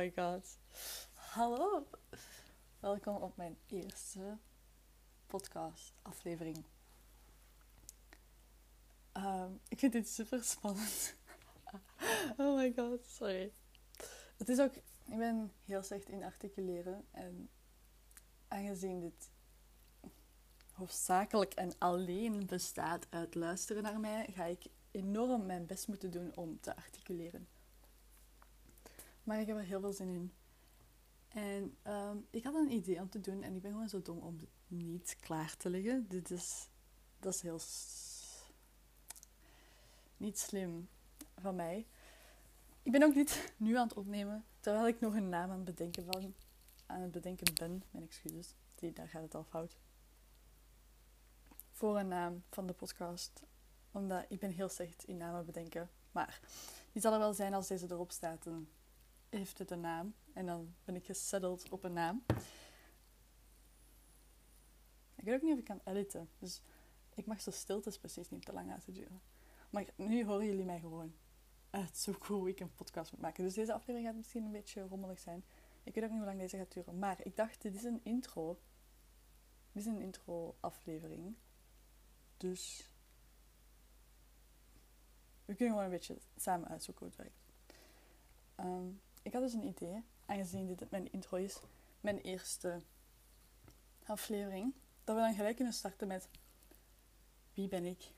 my god. Hallo. Welkom op mijn eerste podcast aflevering. Ehm, ik vind dit super spannend. oh my god, sorry. Het is ook, ik ben heel slecht in articuleren en aangezien dit hoofdzakelijk en alleen bestaat uit luisteren naar mij, ga ik enorm mijn best moeten doen om te articuleren. Maar ik heb er heel veel zin in. En ehm, ik had een idee om te doen en ik ben gewoon zo dom om niet klaar te leggen. Dit is, dat is heel niet slim van mij. Ik ben ook niet nu aan het opnemen, terwijl ik nog een naam aan het bedenken, van, aan het bedenken ben. Mijn excuses, die, daar gaat het al fout. Voor een naam van de podcast. Omdat ik ben heel slecht in namen bedenken. Maar die zal er wel zijn als deze erop staat. Heeft het een naam. En dan ben ik gesetteld op een naam. Ik weet ook niet of ik kan editen. Dus ik mag zo stiltes precies niet te lang laten duren. Maar nu horen jullie mij gewoon uitzoeken hoe ik een podcast moet maken. Dus deze aflevering gaat misschien een beetje rommelig zijn. Ik weet ook niet hoe lang deze gaat duren. Maar ik dacht, dit is een intro. Dit is een intro-aflevering. Dus we kunnen gewoon een beetje samen uitzoeken hoe het werkt. Ehm, ik had dus een idee, aangezien dit mijn intro is, mijn eerste aflevering, dat we dan gelijk kunnen starten met wie ben ik?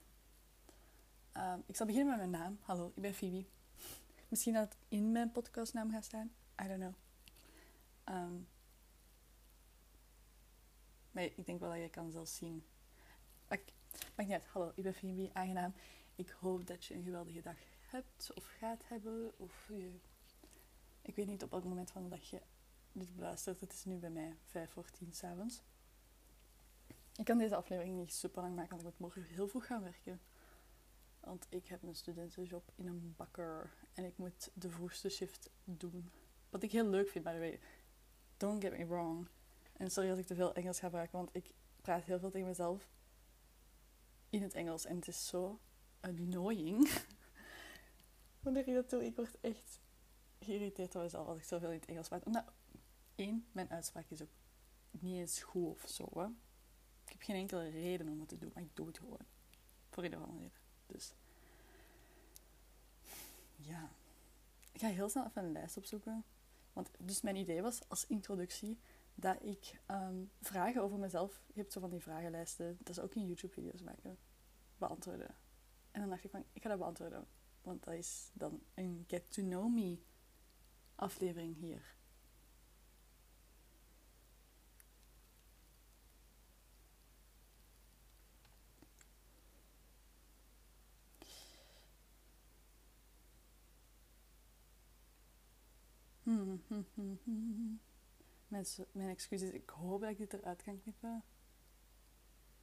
Ehm, ik zal beginnen met mijn naam. Hallo, ik ben Phoebe. Misschien dat het in mijn podcastnaam gaat staan. I don't know. Um, maar ik denk wel dat je kan zelfs zien. Maakt niet uit. Hallo, ik ben Phoebe. Aangenaam. Ik hoop dat je een geweldige dag hebt of gaat hebben. Of je... Ik weet niet op welk moment van de je dit beluistert. Het is nu bij mij 5 voor 10 s'avonds. Ik kan deze aflevering niet super lang maken, want ik moet morgen heel vroeg gaan werken. Want ik heb een studentenjob in een bakker en ik moet de vroegste shift doen. Wat ik heel leuk vind, by the way. Don't get me wrong. En sorry als ik te veel Engels ga gebruiken, want ik praat heel veel tegen mezelf in het Engels. En het is zo annoying. Wanneer ik dat doe, ik word echt geïrriteerd door mezelf als ik zoveel in het Engels praat. Omdat, één, mijn uitspraak is ook niet eens goed of zo. Hè. Ik heb geen enkele reden om het te doen, maar ik doe het gewoon. Voor ieder geval reden. Dus, ja. Ik ga heel snel even een lijst opzoeken. Want dus mijn idee was als introductie dat ik um, vragen over mezelf. Je hebt zo van die vragenlijsten. Dat is ook in YouTube-video's maken. Beantwoorden. En dan dacht ik van, ik ga dat beantwoorden. Want dat is dan een Get to Know Me aflevering hier. Mijn, mijn excuses, ik hoop dat ik dit eruit kan knippen.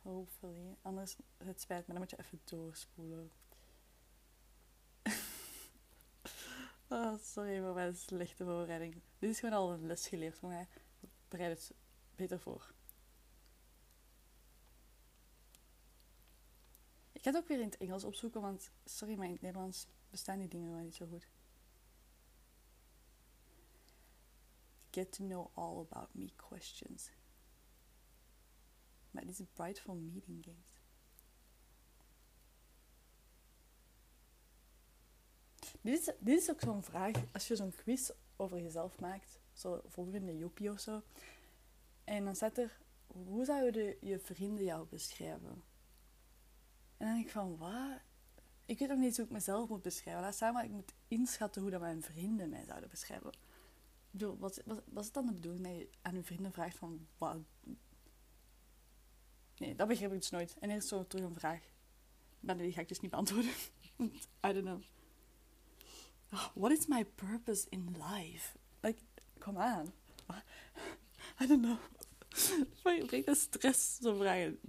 Hopefully. Anders, het spijt me, dan moet je even doorspoelen. Oh, sorry voor mijn slechte voorbereiding. Dit is gewoon al een les geleerd mij. Bereid het beter voor. Ik ga het ook weer in het Engels opzoeken, want sorry, maar in het Nederlands bestaan die dingen wel niet zo goed. Get to know all about me questions. Maar dit is Brightful Meeting Games. Dit is, dit ook zo'n vraag, als je zo'n quiz over jezelf maakt, zo volgende Joepie of zo, en dan staat er, hoe zouden je vrienden jou beschrijven? En dan denk ik van, wat? Ik weet ook niet hoe ik mezelf moet beschrijven. Laat staan maar ik moet inschatten hoe dat mijn vrienden mij zouden beschrijven. Ik wat, wat, wat is dan de bedoeling dat je aan je vrienden vraagt van, wat, Nee, dat begrijp ik dus nooit. En eerst zo terug een vraag. Maar die ga ik dus niet beantwoorden. I don't know. What is my purpose in life? Like, come on. I don't know. Brengt de stress, zo vragen.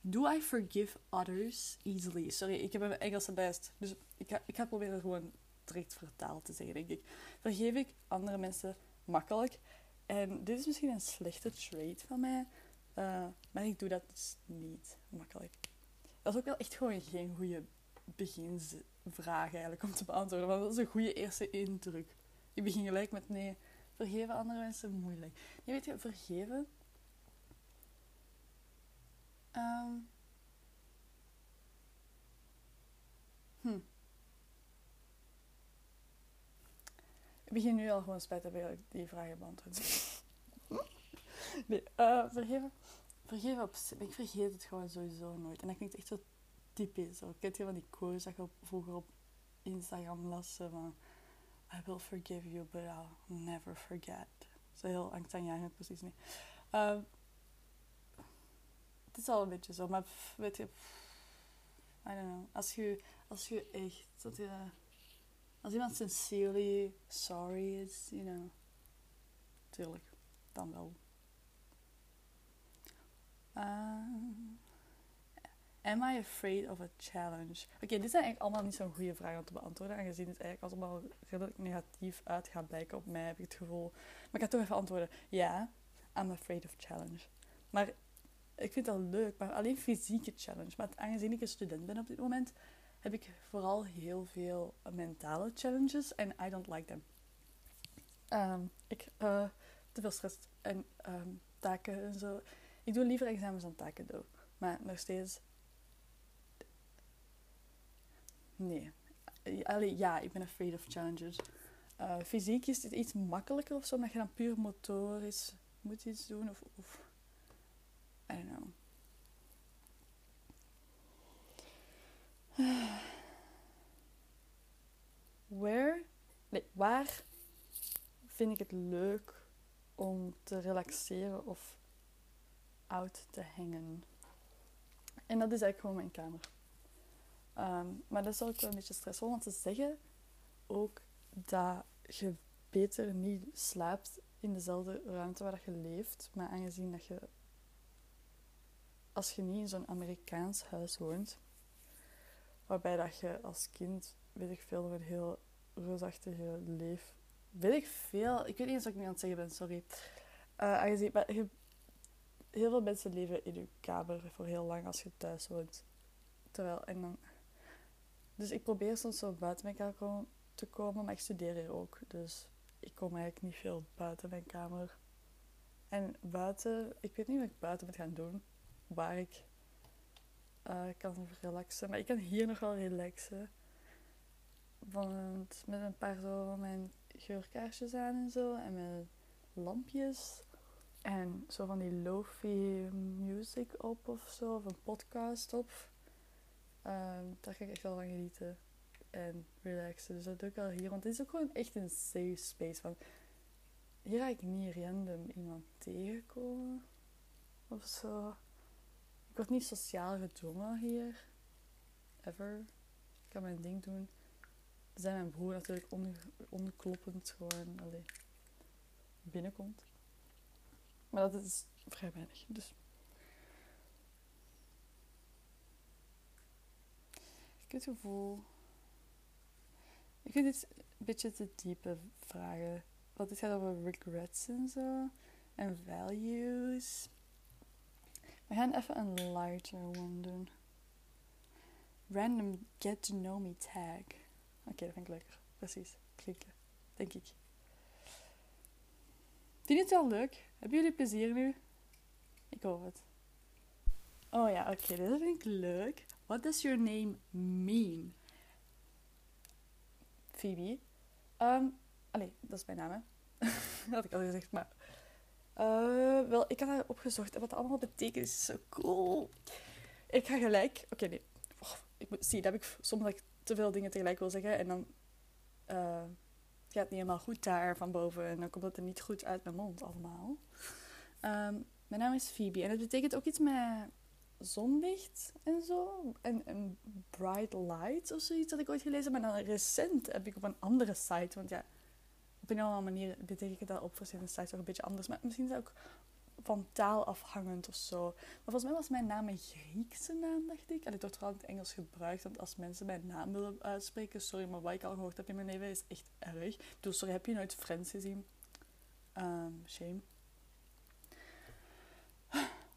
Do I forgive others easily? Sorry, ik heb mijn Engelse best. Dus ik ga, ik ga proberen gewoon direct vertaald te zeggen, denk ik. Vergeef ik andere mensen makkelijk? En dit is misschien een slechte trait van mij. Uh, maar ik doe dat dus niet makkelijk. Dat is ook wel echt gewoon geen goede beginsvraag eigenlijk om te beantwoorden. Want dat is een goede eerste indruk Ik begin gelijk met nee, vergeven andere mensen moeilijk. Je weet je, vergeven. Ehm. hm. Ik begin nu al gewoon spijt te hebben dat ik die vragen beantwoord. nee, uh, vergeven. Vergeven op Ik vergeet het gewoon sowieso nooit. En dat klinkt echt zo typisch. Zo. Kent je van die quotes dat je vroeger op Instagram las? Van, I will forgive you, but I'll never forget. Zo heel angstaanjagend, precies niet. Uh, het is al een beetje zo, maar weet je... I don't know. Als je, als je echt... Dat je, als iemand sincerely sorry is, you know... Tuurlijk, dan wel. Uh, am I afraid of a challenge? Oké, dit zijn eigenlijk allemaal niet zo'n goede vragen om te beantwoorden. Aangezien het eigenlijk allemaal redelijk negatief uit gaat blijken op mij, heb ik het gevoel. Maar ik ga toch even antwoorden. Ja, I'm afraid of challenge. Maar ik vind dat leuk, maar alleen fysieke challenge. Maar aangezien ik een student ben op dit moment, heb ik vooral heel veel mentale challenges. En I don't like them. Um, ik, uh, te veel stress en um, taken en zo. Ik doe liever examens dan taken doen. Maar nog steeds. Nee. Allee, ja, ik ben afraid of challenges. Uh, fysiek is het iets makkelijker of zo, omdat je dan puur motorisch moet iets doen. Of, of I don't know. Waar vind ik het leuk om te relaxeren of out te hangen? En dat is eigenlijk gewoon mijn kamer. Um, maar dat is ook wel een beetje stressvol, want ze zeggen ook dat je beter niet slaapt in dezelfde ruimte waar je leeft. Maar aangezien dat je, als je niet in zo'n Amerikaans huis woont, waarbij dat je als kind, weet ik veel, een heel reusachtige leef... Weet ik veel, ik weet niet eens wat ik nu aan het zeggen ben, sorry. Uh, aangezien, maar heel veel mensen leven in je kamer voor heel lang als je thuis woont. Terwijl, en dan... Dus ik probeer soms zo buiten mijn kamer te komen, maar ik studeer hier ook. Dus ik kom eigenlijk niet veel buiten mijn kamer. En buiten, ik weet niet wat ik buiten moet gaan doen. Waar ik uh, kan relaxen. Maar ik kan hier nog wel relaxen. Want met een paar zo mijn geurkaarsjes aan en zo. En met lampjes. En zo van die lofi music op of zo. Of een podcast op. Um, daar ga ik echt wel van genieten. En relaxen. Dus dat doe ik al hier. Want het is ook gewoon echt een safe space. Van, hier ga ik niet random iemand tegenkomen. Of zo. Ik word niet sociaal gedwongen hier. Ever. Ik kan mijn ding doen. zijn mijn broer natuurlijk onkloppend gewoon allee, binnenkomt. Maar dat is vrij weinig. Dus. Ik het gevoel. Ik vind dit een beetje te diepe vragen. Want het gaat over regrets en zo. En values. We gaan even een lighter one doen. Random get to know me tag. Oké, okay, dat vind ik leuker. Precies. Klikken. Denk ik. Vind je het wel leuk? Hebben jullie plezier nu? Ik hoop het. Oh ja, oké. Okay, dit vind ik leuk. What does your name mean? Phoebe. Um, allee, dat is mijn naam, dat had ik al gezegd, maar... Uh, wel, ik had daar opgezocht en wat dat allemaal betekent is zo cool. Ik ga gelijk... Oké, nee. Ik moet, zie, dat heb ik soms dat ik te veel dingen tegelijk wil zeggen en dan uh, gaat het niet helemaal goed daar van boven en dan komt het er niet goed uit mijn mond allemaal. Um, mijn naam is Phoebe en het betekent ook iets met zonlicht en zo. En, bright light of zoiets had ik ooit gelezen. Maar dan recent heb ik op een andere site, want ja, op een andere manier betekent dat op verschillende sites ook een beetje anders. Maar misschien is het ook van taal afhangend of zo. Maar volgens mij was mijn naam een Griekse naam, dacht ik. En ik wordt vooral in het Engels gebruikt. Want als mensen mijn naam willen uitspreken, sorry, maar wat ik al gehoord heb in mijn leven is echt erg. Dus sorry, heb je nooit Friends gezien? Um, shame.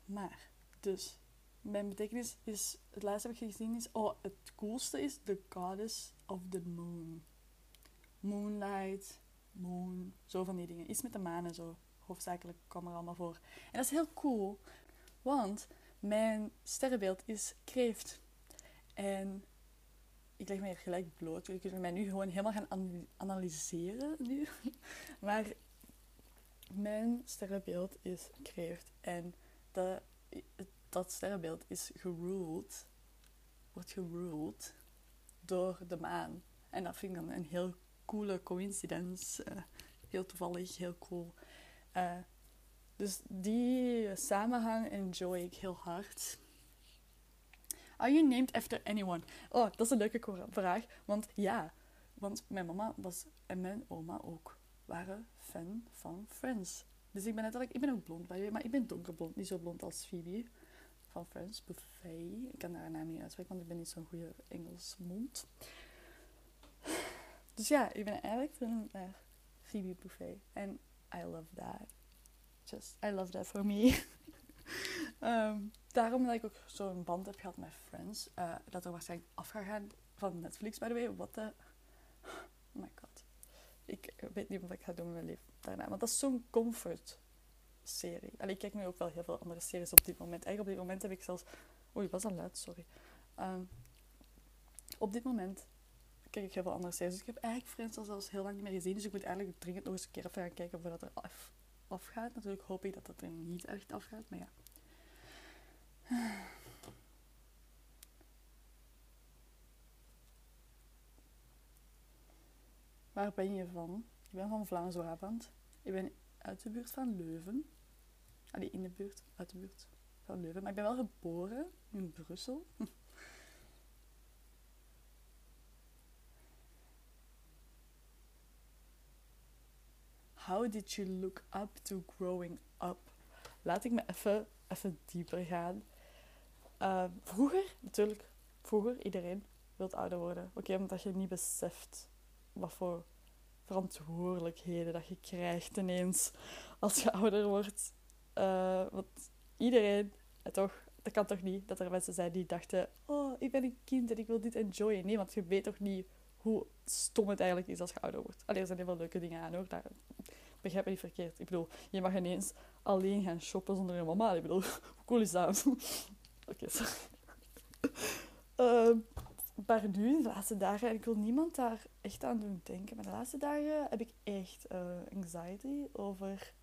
Maar, dus, mijn betekenis is, het laatste heb ik gezien is, oh, het coolste is the goddess of the moon. Moonlight, moon, zo van die dingen. Iets met de maan en zo. Hoofdzakelijk kwam er allemaal voor. En dat is heel cool, want mijn sterrenbeeld is kreeft. En ik leg me hier gelijk bloot. Je kunt mij nu gewoon helemaal gaan analyseren nu. Maar mijn sterrenbeeld is kreeft. En dat, dat sterrenbeeld is geruled, wordt geruled door de maan. En dat vind ik dan een heel coole coincidence. Uh, heel toevallig, heel cool. Uh, dus die samenhang enjoy ik heel hard. Are you named after anyone? Oh, dat is een leuke vraag. Want ja, want mijn mama was en mijn oma ook waren fan van Friends. Dus ik ben natuurlijk, ik ben ook blond bij maar ik ben donkerblond, niet zo blond als Phoebe van Friends, Buffet. Ik kan haar naam niet uitspreken, want ik ben niet zo'n goede Engels mond. Dus ja, ik ben eigenlijk fan naar Phoebe Buffet. En I love that. Just, I love that for me. um, daarom dat ik ook zo'n band heb gehad met Friends. Uh, dat er waarschijnlijk af van Netflix, by the way. Wat de... Oh my god. Ik weet niet wat ik ga doen met mijn leven daarna. Want dat is zo'n comfort serie. Allee, ik kijk nu ook wel heel veel andere series op dit moment. Eigenlijk op dit moment heb ik zelfs... Oei, was al luid, sorry. Um, op dit moment kijk ik heel veel andere series. Dus ik heb eigenlijk Friends al zelfs heel lang niet meer gezien. Dus ik moet eigenlijk dringend nog eens een keer even gaan kijken of dat er af, afgaat. Natuurlijk hoop ik dat dat er niet echt afgaat, maar ja. Waar ben je van? Ik ben van Vlaams-Brabant. Ik ben uit de buurt van Leuven. Allee, in de buurt, uit de buurt van Leuven. Maar ik ben wel geboren in Brussel. How did you look up to growing up? Laat ik me even, even dieper gaan. Uh, vroeger, natuurlijk, vroeger, iedereen wil ouder worden. Oké, omdat je niet beseft wat voor verantwoordelijkheden dat je krijgt ineens als je ouder wordt. Uh, want iedereen, eh, toch, dat kan toch niet dat er mensen zijn die dachten: Oh, ik ben een kind en ik wil dit enjoyen. Nee, want je weet toch niet hoe stom het eigenlijk is als je ouder wordt. Alleen er zijn heel veel leuke dingen aan hoor. Daar, begrijp me niet verkeerd. Ik bedoel, je mag ineens alleen gaan shoppen zonder je mama. Ik bedoel, hoe cool is dat? Oké, sorry. Uh, maar nu, de laatste dagen, en ik wil niemand daar echt aan doen denken, maar de laatste dagen heb ik echt uh, anxiety over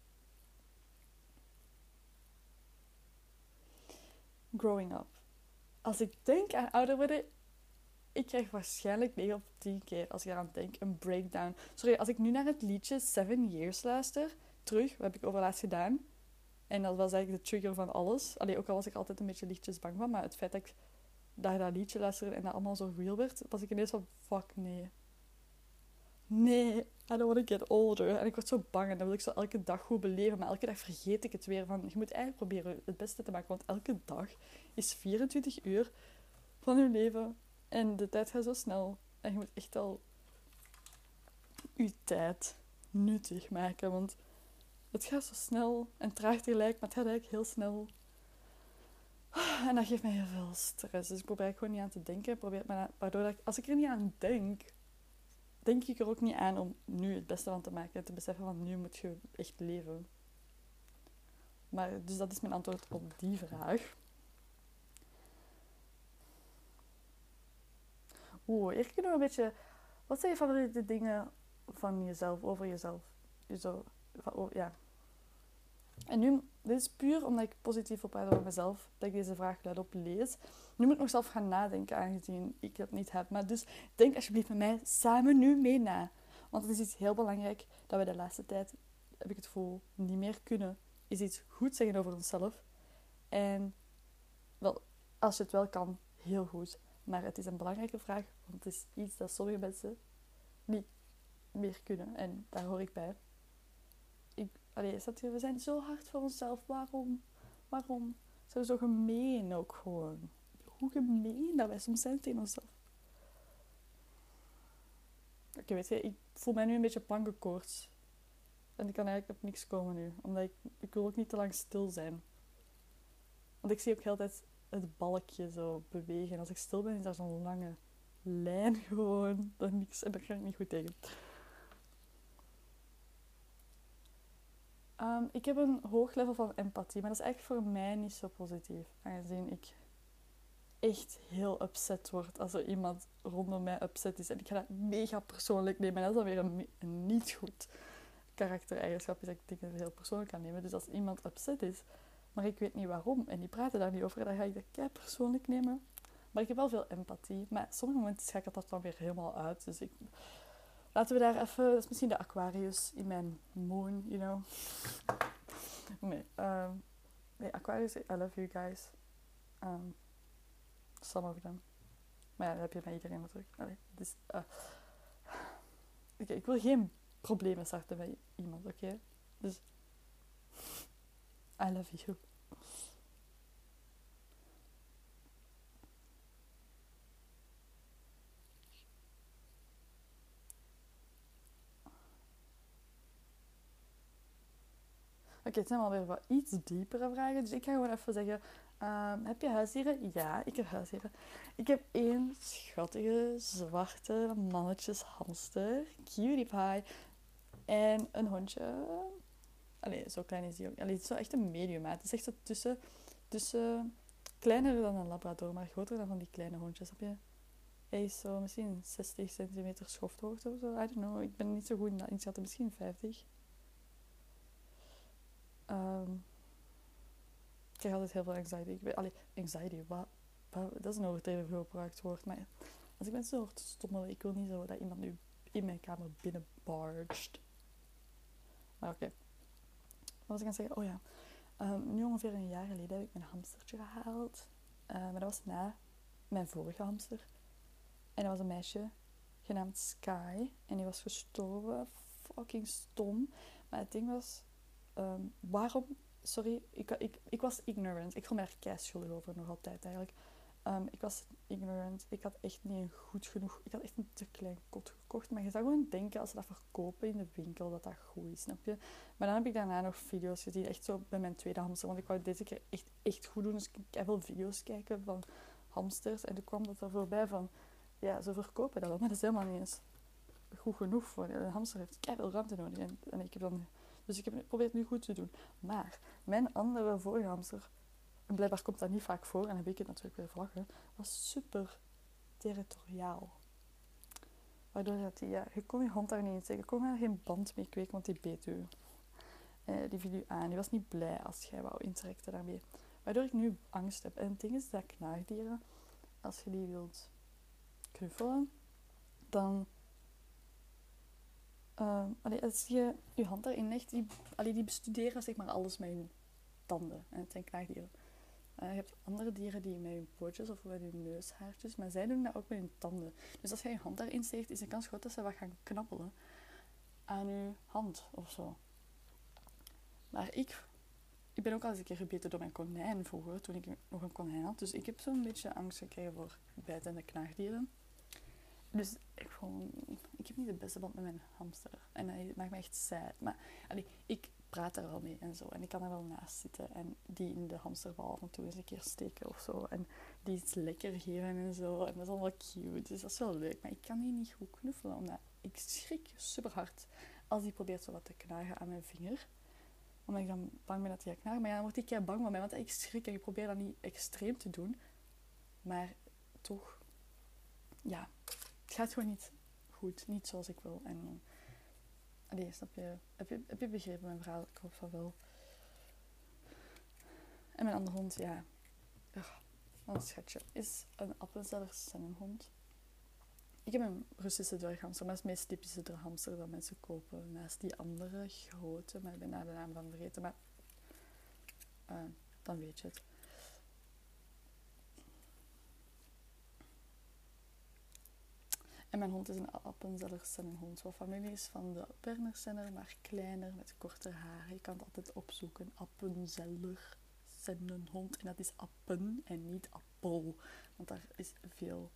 growing up. Als ik denk aan ouder worden, ik krijg waarschijnlijk 9 op 10 keer, als ik eraan denk, een breakdown. Sorry, als ik nu naar het liedje Seven Years luister, terug, wat heb ik overlaatst gedaan? En dat was eigenlijk de trigger van alles. Allee, ook al was ik altijd een beetje lichtjes bang van, maar het feit dat ik daar dat liedje luisterde en dat allemaal zo real werd, was ik ineens van, fuck, nee. Nee, I don't want to get older. En ik word zo bang en dan wil ik zo elke dag goed beleven, maar elke dag vergeet ik het weer van, je moet eigenlijk proberen het beste te maken, want elke dag is 24 uur van je leven en de tijd gaat zo snel. En je moet echt al je tijd nuttig maken, want het gaat zo snel en traag tegelijk, maar het gaat eigenlijk heel snel. En dat geeft mij heel veel stress. Dus ik probeer gewoon niet aan te denken. Probeer maar, waardoor ik, als ik er niet aan denk, denk ik er ook niet aan om nu het beste van te maken. En te beseffen van nu moet je echt leven. Maar, dus dat is mijn antwoord op die vraag. Oeh, hier kunnen we een beetje... Wat zijn je favoriete dingen van jezelf, over jezelf? Zo, oh, ja, en nu, dit is puur omdat ik positief op over mezelf, dat ik deze vraag luidop lees. Nu moet ik nog zelf gaan nadenken, aangezien ik dat niet heb. Maar dus denk alsjeblieft met mij samen nu mee na. Want het is iets heel belangrijk dat we de laatste tijd, heb ik het gevoel, niet meer kunnen. Is iets goed zeggen over onszelf. En wel, als je het wel kan, heel goed. Maar het is een belangrijke vraag, want het is iets dat sommige mensen niet meer kunnen. En daar hoor ik bij. Allee, is we zijn zo hard voor onszelf. Waarom? Waarom zijn we zo gemeen ook gewoon? Hoe gemeen dat wij soms zijn tegen onszelf. Oké, weet je, ik voel mij nu een beetje plankenkoorts. En ik kan eigenlijk op niks komen nu. Omdat ik, ik wil ook niet te lang stil zijn. Want ik zie ook heel tijd het balkje zo bewegen. En als ik stil ben, is dat zo'n lange lijn gewoon. Dat niks, en daar kan ik niet goed tegen. Ehm, ik heb een hoog level van empathie, maar dat is eigenlijk voor mij niet zo positief. Aangezien ik echt heel upset word als er iemand rondom mij upset is. En ik ga dat mega persoonlijk nemen. En dat is dan weer een, niet goed karaktereigenschap. Is dat ik dingen heel persoonlijk kan nemen. Dus als iemand upset is, maar ik weet niet waarom, en die praten daar niet over, dan ga ik dat kei persoonlijk nemen. Maar ik heb wel veel empathie. Maar sommige momenten schakelt dat dan weer helemaal uit. Dus ik, laten we daar even... Dat is misschien de Aquarius in mijn moon, you know. Nee, um, nee Aquarius, I love you guys. Um, some of them. Maar ja, dat heb je bij iedereen natuurlijk. Allee, dus, uh, ik wil geen problemen starten bij iemand, oké? Dus... I love you. Oké, het zijn alweer wat iets diepere vragen. Dus ik ga gewoon even zeggen: um, Heb je huisdieren? Ja, ik heb huisdieren. Ik heb één schattige zwarte mannetjes hamster, cutie pie, en een hondje. Allee, zo klein is die ook. Allee, het is zo echt een medium. Het is echt zo tussen, tussen kleiner dan een labrador, maar groter dan van die kleine hondjes. Heb je? Hij is zo misschien 60 centimeter schofthoogte of zo. I don't know. Ik ben niet zo goed in dat inschatten. Misschien 50. Um, ik krijg altijd heel veel anxiety. Ik weet, allee, anxiety, wat, dat is een overdreven gebruikt woord. Maar als ik mensen hoor te ik wil niet zo dat iemand nu in mijn kamer binnenbarged. Maar oké. Wat was ik aan zeggen? Oh ja. Um, nu ongeveer een jaar geleden heb ik mijn hamstertje gehaald. Uh, maar dat was na mijn vorige hamster. En dat was een meisje genaamd Sky. En die was gestorven. Fucking stom. Maar het ding was, Um, waarom, sorry, ik, ik, ik was ignorant. Ik voel me kei schuldig over, nog altijd eigenlijk. Um, ik was ignorant. Ik had echt niet goed genoeg... Ik had echt een te klein kot gekocht. Maar je zou gewoon denken, als ze dat verkopen in de winkel, dat dat goed is, snap je? Maar dan heb ik daarna nog video's gezien. Echt zo bij mijn tweede hamster. Want ik wou deze keer echt, echt goed doen. Dus ik heb veel video's kijken van hamsters. En toen kwam dat er voorbij van... Ja, ze verkopen dat wel. Maar dat is helemaal niet eens goed genoeg voor... Een hamster heeft veel ruimte nodig. En ik heb dan dus ik heb geprobeerd nu goed te doen. Maar mijn andere vorige hamster, en blijkbaar komt dat niet vaak voor, en heb ik het natuurlijk weer vlaggen, was super territoriaal. Waardoor dat die, ja, je kon je hond daar niet in steken. Je kon er geen band mee kweken, want die beet u. Eh, die viel u aan. Die was niet blij als jij wou interacten daarmee. Waardoor ik nu angst heb. En het ding is dat knaagdieren, als je die wilt knuffelen, dan Uh, als je je hand daarin legt, die, die bestuderen zeg maar alles met hun tanden. En het zijn knaagdieren. Uh, je hebt andere dieren die met hun pootjes of met hun neushaartjes, maar zij doen dat ook met hun tanden. Dus als je je hand daarin steekt, is de kans groot dat ze wat gaan knappelen aan je hand of zo. Maar ik, ik ben ook al eens een keer gebeten door mijn konijn vroeger, toen ik nog een konijn had. Dus ik heb zo'n beetje angst gekregen voor bijtende knaagdieren. Dus ik, vond, ik heb niet de beste band met mijn hamster. En dat maakt me echt sad. Maar allee, ik praat er wel mee en zo. En ik kan er wel naast zitten. En die in de hamsterbal af en toe eens een keer steken of zo. En die iets lekker geven en zo. En dat is allemaal cute. Dus dat is wel leuk. Maar ik kan die niet goed knuffelen. Omdat ik schrik super hard als die probeert zo wat te knagen aan mijn vinger. Omdat ik dan bang ben dat hij gaat knagen. Maar ja, dan word ik keer bang van mij. Want ik schrik en ik probeer dat niet extreem te doen. Maar toch, ja, het gaat gewoon niet goed, niet zoals ik wil. En uh, snap je, heb je, heb je begrepen mijn verhaal? Ik hoop van wel. En mijn andere hond, ja, een schatje, is een Appenzeller hond. Ik heb een Russische dwerghamster, maar dat is het meest typische dwerghamster dat mensen kopen. Naast die andere grote, maar ik ben daar de naam van vergeten. Maar uh, dan weet je het. En mijn hond is een Appenzeller hond. Wat familie is van de Berner maar kleiner met korter haar. Je kan het altijd opzoeken. Appenzeller hond. En dat is appen en niet appel. Want daar is veel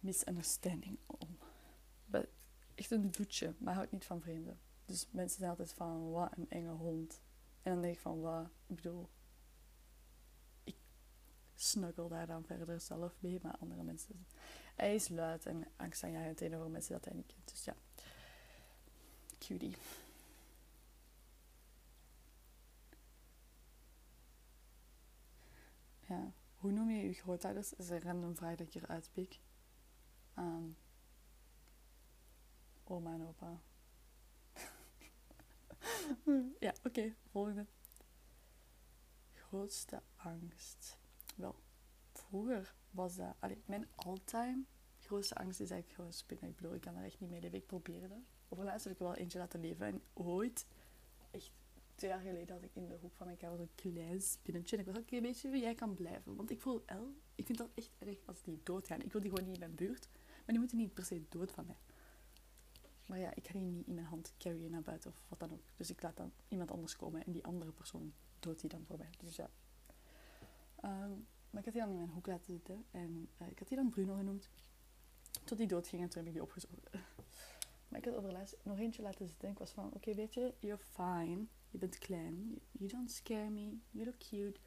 misunderstanding om. Echt een doetje, maar houdt niet van vreemden. Dus mensen zijn altijd van, wat een enge hond. En dan denk ik van, wat, ik bedoel, ik snuggle daar dan verder zelf mee, maar andere mensen hij is luid en angstaanjagend tegenover mensen dat hij niet kent. Dus ja, cutie. Ja, hoe noem je je grootouders? Is een random vraag dat ik hier uitpiek. Aan ehm, oma en opa. ja, oké, volgende. Grootste angst. Wel, vroeger was dat... Allee, mijn all-time grootste angst is eigenlijk gewoon spinnen. Ik bedoel, ik kan er echt niet mee leven. Ik probeerde dat. Heb ik wel eentje laten leven. En ooit, echt twee jaar geleden, had ik in de hoek van mijn kamer zo'n klein spinnetje. En ik was ook een beetje, jij kan blijven. Want ik voel El, ik vind dat echt erg als die doodgaan. Ik wil die gewoon niet in mijn buurt. Maar die moeten niet per se dood van mij. Maar ja, ik ga die niet in mijn hand carryen naar buiten of wat dan ook. Dus ik laat dan iemand anders komen en die andere persoon doodt die dan voor mij. Dus ja. Ehm, maar ik had die dan in mijn hoek laten zitten en uh, ik had die dan Bruno genoemd. Tot die dood ging en toen heb ik die opgezocht. maar ik had overlaatst nog eentje laten zitten en ik was van, oké weet je, you're fine. Je bent klein. You don't scare me. You look cute.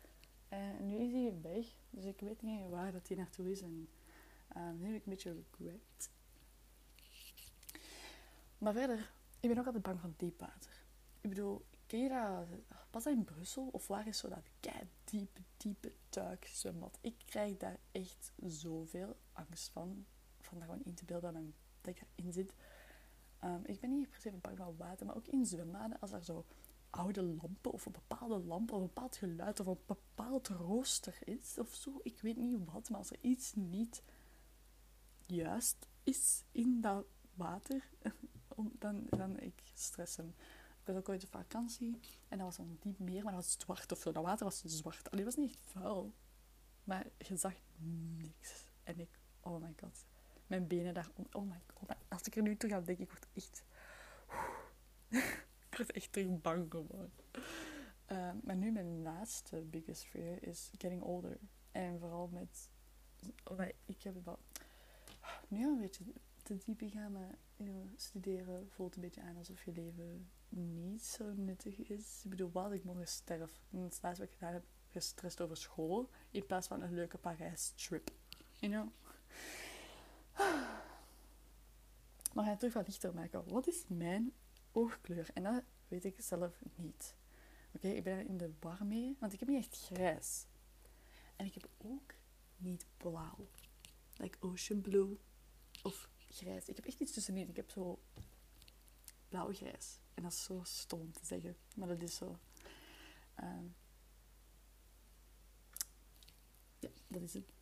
En nu is hij weg. Dus ik weet niet waar dat hij naartoe is. En uh, nu heb ik een beetje regret. Maar verder, ik ben ook altijd bang van diep water. Ik bedoel, dat? Was dat in Brussel? Of waar is zo dat diepe, diepe duikzwembad? Ik krijg daar echt zoveel angst van. Van daar gewoon in te beelden dat ik erin zit. Um, ik ben niet per se bang van water, maar ook in zwembaden, als er zo oude lampen of een bepaalde lamp of een bepaald geluid of een bepaald rooster is of zo. Ik weet niet wat, maar als er iets niet juist is in dat water, dan, dan ik stress hem. Ik was ook ooit op vakantie en dat was een diep meer, maar dat was zwart of zo. Dat water was zwart. Allee, het was niet echt vuil, maar je zag niks. En ik, oh my god, mijn benen daar, oh my god. Als ik er nu toe ga denk ik word echt... ik word echt terug bang geworden. Uh, maar nu mijn laatste biggest fear is getting older. En vooral met... Ik heb wel... Nu een beetje te diep gaan, maar know, studeren voelt een beetje aan alsof je leven niet zo nuttig is. Ik bedoel, wat ik morgen sterf. En het laatste wat ik gedaan heb, gestrest over school. In plaats van een leuke Parijs-trip. You know? Maar ga terug wat lichter maken. Wat is mijn oogkleur? En dat weet ik zelf niet. Oké, ik ben er in de war mee, want ik heb niet echt grijs. En ik heb ook niet blauw. Like ocean blue of grijs. Ik heb echt iets tussenin. Ik heb zo blauw-grijs. En dat is zo stom te zeggen, maar dat is zo. Uh, ja, dat is het.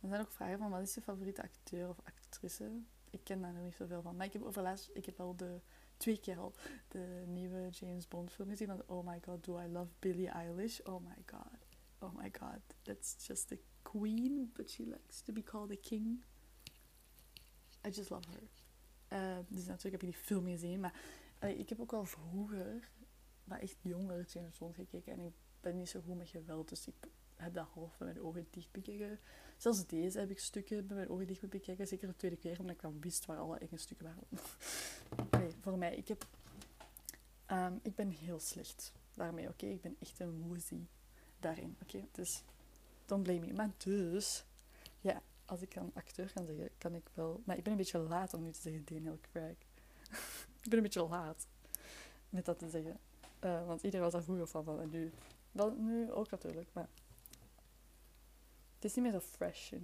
Er zijn ook vragen van wat is je favoriete acteur of actrice? Ik ken daar nog niet zoveel van. Maar ik heb overlaatst, ik heb wel de twee keer al de nieuwe James Bond film gezien. Oh my god, do I love Billie Eilish? Oh my god. Oh my god. That's just the queen, but she likes to be called a king. I just love her. Uh, dus natuurlijk heb je die film gezien. Maar ik heb ook al vroeger, maar echt jonger, James Bond gekeken. En ik ben niet zo goed met geweld. Dus ik heb dat half met mijn ogen dicht bekeken. Zelfs deze heb ik stukken met mijn ogen dicht bekeken. Zeker de tweede keer, omdat ik dan wist waar alle enge stukken waren. nee, voor mij, ik heb... Um, ik ben heel slecht daarmee, oké? Ik ben echt een woozy daarin, oké? Dus, don't blame me. Maar dus, ja, als ik een acteur kan zeggen, kan ik wel... Maar ik ben een beetje laat om nu te zeggen Daniel Craig. ik ben een beetje laat met dat te zeggen. Uh, want iedereen was daar vroeger van, en nu... Wel, nu ook natuurlijk, maar het is niet meer zo fresh, you.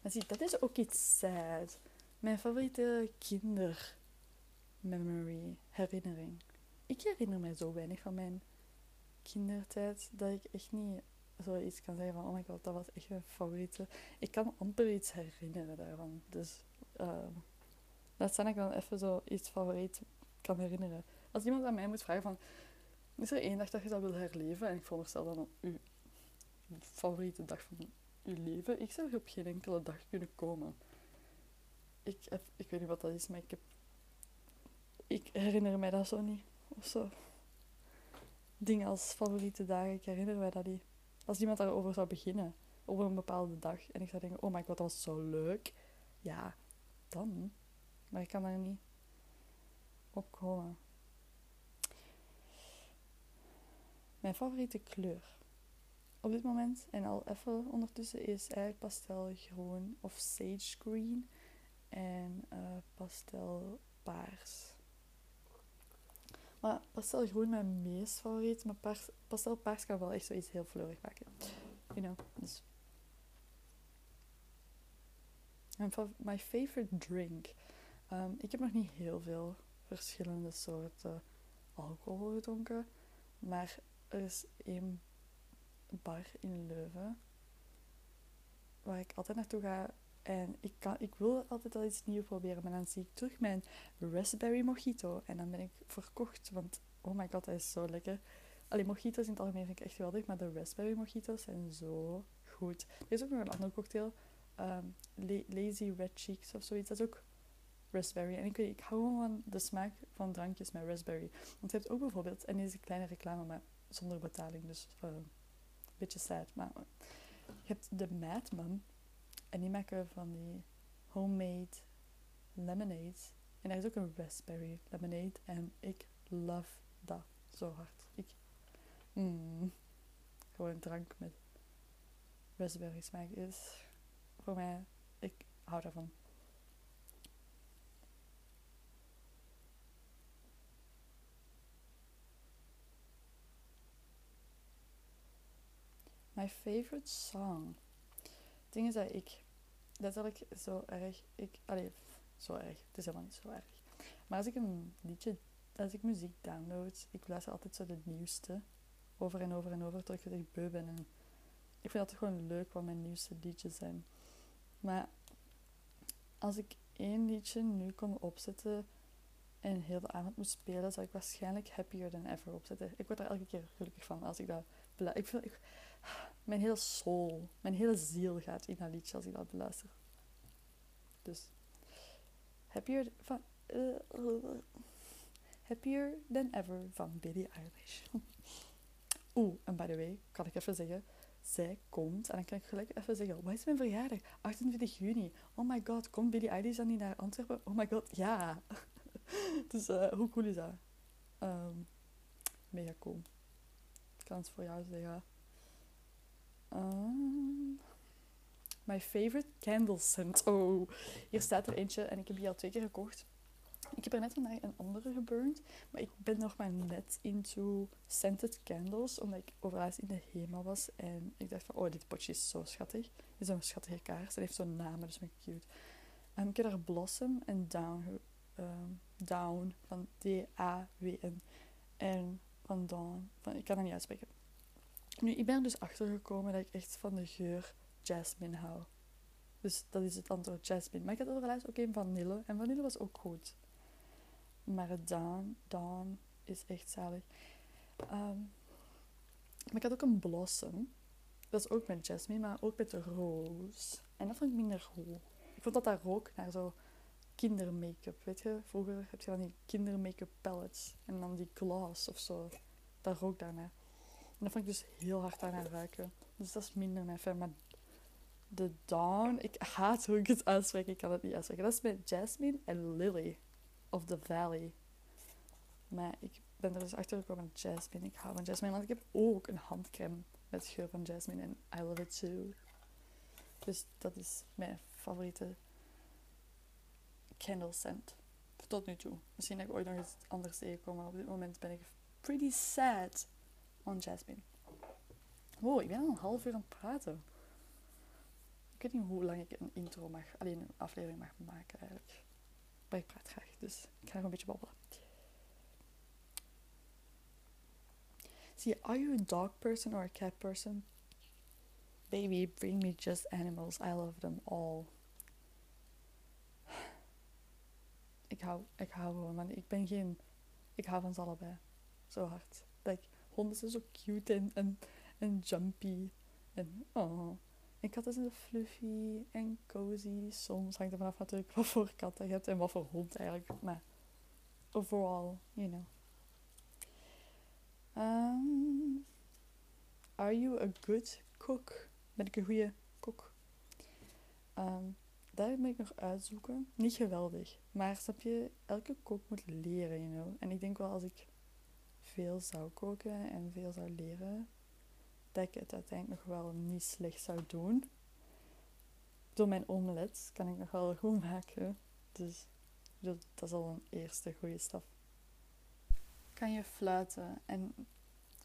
Maar zie, dat is ook iets sad. Mijn favoriete kindermemory, herinnering. Ik herinner mij zo weinig van mijn kindertijd dat ik echt niet zoiets kan zeggen van oh my god, dat was echt mijn favoriete. Ik kan amper iets herinneren daarvan. Dus uh, dat zijn ik dan even zo iets favoriet kan herinneren. Als iemand aan mij moet vragen van, is er één dag dat je dat wil herleven? En ik veronderstel dan uw favoriete dag van uw leven. Ik zou op geen enkele dag kunnen komen. Ik, ik weet niet wat dat is, maar ik heb... Ik herinner mij dat zo niet. Of zo. Dingen als favoriete dagen, ik herinner mij dat niet. Als iemand daarover zou beginnen, over een bepaalde dag, en ik zou denken, oh my god, dat was zo leuk. Ja, dan. Maar ik kan daar niet opkomen. Mijn favoriete kleur. op dit moment en al even ondertussen is eigenlijk pastelgroen of sage green en uh, pastelpaars. Maar pastelgroen mijn meest favoriet, maar paars, pastelpaars kan wel echt zoiets heel fleurig maken. You know, dus. My favorite drink. Um, ik heb nog niet heel veel verschillende soorten alcohol gedronken. Maar er is één bar in Leuven waar ik altijd naartoe ga. En ik, kan, ik wil altijd al iets nieuws proberen. Maar dan zie ik terug mijn raspberry mojito. En dan ben ik verkocht. Want oh my god, dat is zo lekker. Alleen mojito's in het algemeen vind ik echt geweldig. Maar de raspberry mojito's zijn zo goed. Er is ook nog een andere cocktail. Um, lazy Red Cheeks of zoiets. Dat is ook raspberry. En ik hou gewoon van de smaak van drankjes met raspberry. Want je hebt ook bijvoorbeeld, en deze kleine reclame, maar zonder betaling, dus een beetje sad. Maar je hebt de Mad Mom. En die maken van die homemade lemonade. En daar is ook een raspberry lemonade. En ik love dat zo hard. Ik, mm, gewoon drank met raspberry smaak is voor mij, ik hou daarvan. My favorite song. Ding is dat ik zo erg. Ik, allee, zo erg. Het is helemaal niet zo erg. Maar als ik een liedje, als ik muziek download, ik luister altijd zo de nieuwste. Over en over en over, tot ik echt beu ben. En ik vind het gewoon leuk wat mijn nieuwste liedjes zijn. Maar als ik één liedje nu kon opzetten en heel de avond moet spelen, zou ik waarschijnlijk Happier Than Ever opzetten. Ik word er elke keer gelukkig van als ik dat. Ik, vind, ik, mijn hele soul, mijn hele ziel gaat in dat liedje als ik dat beluister. Dus Happier van Happier Than Ever van Billie Eilish. Oeh, en by the way, kan ik even zeggen, zij komt, en dan kan ik gelijk even zeggen, wat is mijn verjaardag? 28 juni. Oh my god, komt Billie Eilish dan niet naar Antwerpen? Oh my god, ja. dus uh, hoe cool is dat? Um, mega cool. Het voor jou zeggen. Um, my favorite candle scent. Oh, hier staat er eentje en ik heb die al twee keer gekocht. Ik heb er net vandaag een andere geburnt. Maar ik ben nog maar net into scented candles. Omdat ik overlaatst in de HEMA was. En ik dacht van, oh, dit potje is zo schattig. Dit is zo'n schattige kaars. Het heeft zo'n naam, dus ben ik cute. En ik heb daar Blossom en Down, um, Down van D-A-W-N. En van Dawn, ik kan dat niet uitspreken. Nu, ik ben dus achtergekomen dat ik echt van de geur jasmine hou. Dus dat is het antwoord jasmine. Maar ik had overlaatst ook een vanille. En vanille was ook goed. Maar het Dawn, is echt zalig. Um, maar ik had ook een Blossom. Dat is ook met jasmine, maar ook met roos. En dat vond ik minder goed. Ik vond dat dat rook naar zo kindermake-up. Weet je, vroeger heb je dan die kindermake-up pellets. En dan die gloss of zo. Dat rook daarna. En dat vond ik dus heel hard aan ruiken. Dus dat is minder mijn fan. Maar de Dawn, ik haat hoe ik het uitspreek. Ik kan het niet uitspreken. Dat is met Jasmine en Lily of the Valley. Maar ik ben er dus achter gekomen met jasmine. Ik hou van jasmine, want ik heb ook een handcrème met geur van jasmine en I love it too. Dus dat is mijn favoriete candle scent. Tot nu toe. Misschien dat ik ooit nog iets anders tegenkom, maar op dit moment ben ik pretty sad on jasmine. Wow, ik ben al een half uur aan het praten. Ik weet niet hoe lang ik een intro mag, alleen een aflevering mag maken eigenlijk. Maar ik praat graag, dus ik ga nog een beetje babbelen. See, are you a dog person or a cat person? Baby, bring me just animals. I love them all. Ik hou, ik hou gewoon van, ik ben geen, ik hou van ze allebei. Zo hard. Honden zijn zo cute en, en, en jumpy. En, oh. En katten zijn fluffy en cozy. Soms hangt er vanaf natuurlijk wat voor kat je hebt en wat voor hond eigenlijk. Maar overal, you know. Um, are you a good cook? Ben ik een goede kok? Um, daar ben ik nog uitzoeken. Niet geweldig. Maar snap je, elke kok moet leren, you know. En ik denk wel als ik veel zou koken en veel zou leren, dat ik het uiteindelijk nog wel niet slecht zou doen. Door mijn omelet kan ik nog wel goed maken. Dus dat, is al een eerste goede stap. Kan je fluiten? En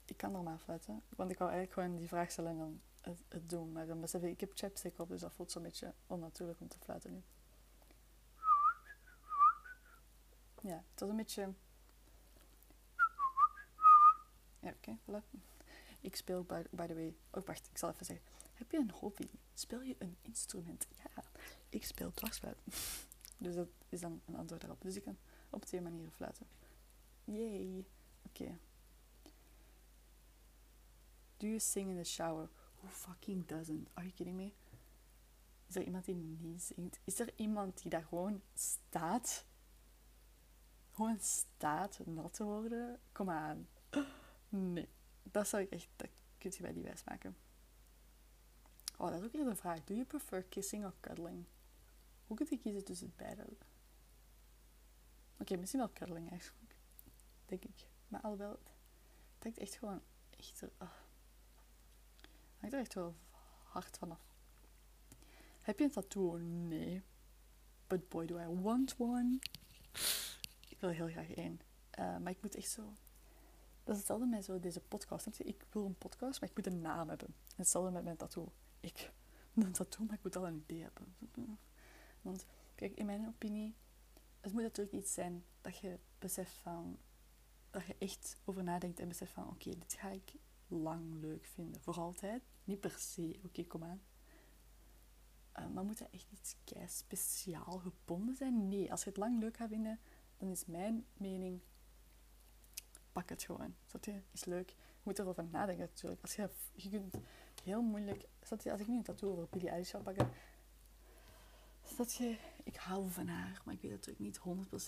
ik kan normaal fluiten. Want ik wou eigenlijk gewoon die vraag stellen en dan het, het doen. Maar dan besef ik, ik heb chapstick op, dus dat voelt zo'n beetje onnatuurlijk om te fluiten nu. Ja, het was een beetje... Ik speel, by, by the way... Oh, wacht, ik zal even zeggen. Heb je een hobby? Speel je een instrument? Ja, ik speel dwarsfluit. dus dat is dan een antwoord daarop. Dus ik kan op twee manieren fluiten. Yay. Oké. Do you sing in the shower? Who fucking doesn't? Are you kidding me? Is er iemand die niet zingt? Is er iemand die daar gewoon staat? Gewoon staat nat te worden? Kom aan. Nee. Dat zou ik echt... Dat kun je bij die wijs maken. Oh, dat is ook weer de vraag. Do you prefer kissing or cuddling? Hoe kun je kiezen tussen beide? Oké, misschien wel cuddling eigenlijk. Denk ik. Maar alhoewel, het hangt echt gewoon echt... Uh, hangt er echt wel hard vanaf. Heb je een tattoo? Nee. But boy, do I want one. Ik wil heel graag één. Uh, maar ik moet echt zo... Dat is hetzelfde met zo deze podcast. Ik wil een podcast, maar ik moet een naam hebben. Hetzelfde met mijn tattoo. Ik een tattoo, maar ik moet al een idee hebben. Want, kijk, in mijn opinie... Het moet natuurlijk iets zijn dat je beseft van... Dat je echt over nadenkt en beseft van... Oké, dit ga ik lang leuk vinden. Voor altijd. Niet per se. Oké, kom aan. Uh, maar moet dat echt iets kei speciaal gebonden zijn? Nee, als je het lang leuk gaat vinden, dan is mijn mening, pak het gewoon. Dat is leuk. Je moet erover nadenken natuurlijk. Als je, je kunt heel moeilijk, je, als ik nu een tattoo over Billie Eilish zou pakken, dat je, ik hou van haar, maar ik weet natuurlijk niet